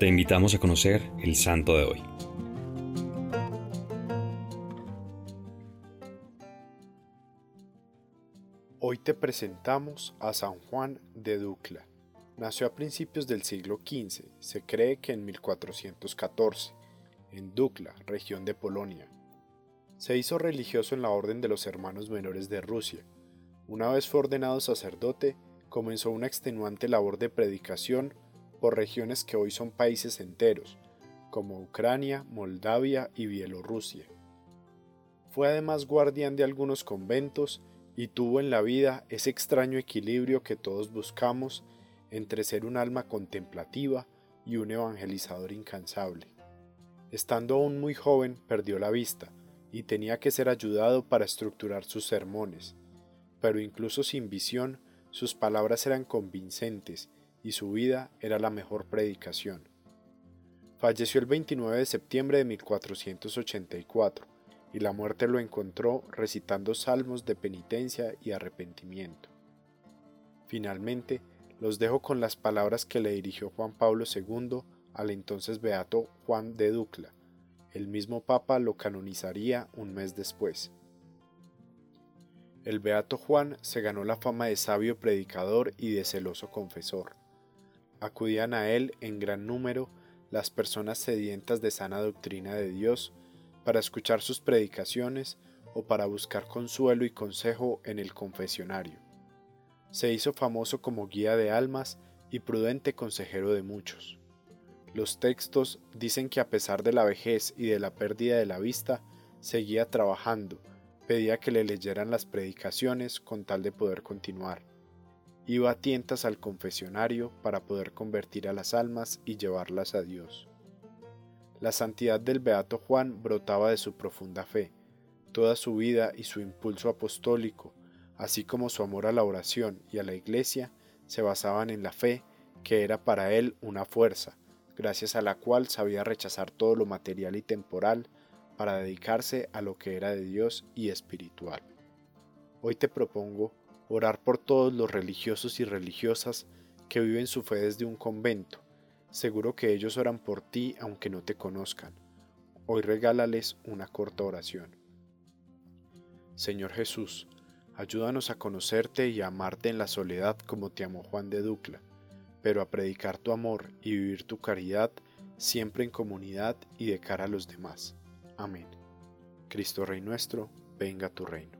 Te invitamos a conocer el santo de hoy. Hoy te presentamos a San Juan de Ducla. Nació a principios del siglo XV, se cree que en 1414, en Dukla, región de Polonia. Se hizo religioso en la Orden de los Hermanos Menores de Rusia. Una vez fue ordenado sacerdote, comenzó una extenuante labor de predicación por regiones que hoy son países enteros, como Ucrania, Moldavia y Bielorrusia. Fue además guardián de algunos conventos y tuvo en la vida ese extraño equilibrio que todos buscamos entre ser un alma contemplativa y un evangelizador incansable. Estando aún muy joven perdió la vista y tenía que ser ayudado para estructurar sus sermones, pero incluso sin visión sus palabras eran convincentes y su vida era la mejor predicación. Falleció el 29 de septiembre de 1484 y la muerte lo encontró recitando salmos de penitencia y arrepentimiento. Finalmente, los dejo con las palabras que le dirigió Juan Pablo II al entonces beato Juan de Ducla. El mismo Papa lo canonizaría un mes después. El beato Juan se ganó la fama de sabio predicador y de celoso confesor. Acudían a él en gran número las personas sedientas de sana doctrina de Dios para escuchar sus predicaciones o para buscar consuelo y consejo en el confesionario. Se hizo famoso como guía de almas y prudente consejero de muchos. Los textos dicen que a pesar de la vejez y de la pérdida de la vista, seguía trabajando, pedía que le leyeran las predicaciones con tal de poder continuar. Iba a tientas al confesionario para poder convertir a las almas y llevarlas a Dios. La santidad del Beato Juan brotaba de su profunda fe. Toda su vida y su impulso apostólico así como su amor a la oración y a la iglesia, se basaban en la fe, que era para él una fuerza, gracias a la cual sabía rechazar todo lo material y temporal para dedicarse a lo que era de Dios y espiritual. Hoy te propongo orar por todos los religiosos y religiosas que viven su fe desde un convento. Seguro que ellos oran por ti aunque no te conozcan. Hoy regálales una corta oración. Señor Jesús, Ayúdanos a conocerte y a amarte en la soledad como te amó Juan de Ducla, pero a predicar tu amor y vivir tu caridad siempre en comunidad y de cara a los demás. Amén. Cristo Rey nuestro, venga tu reino.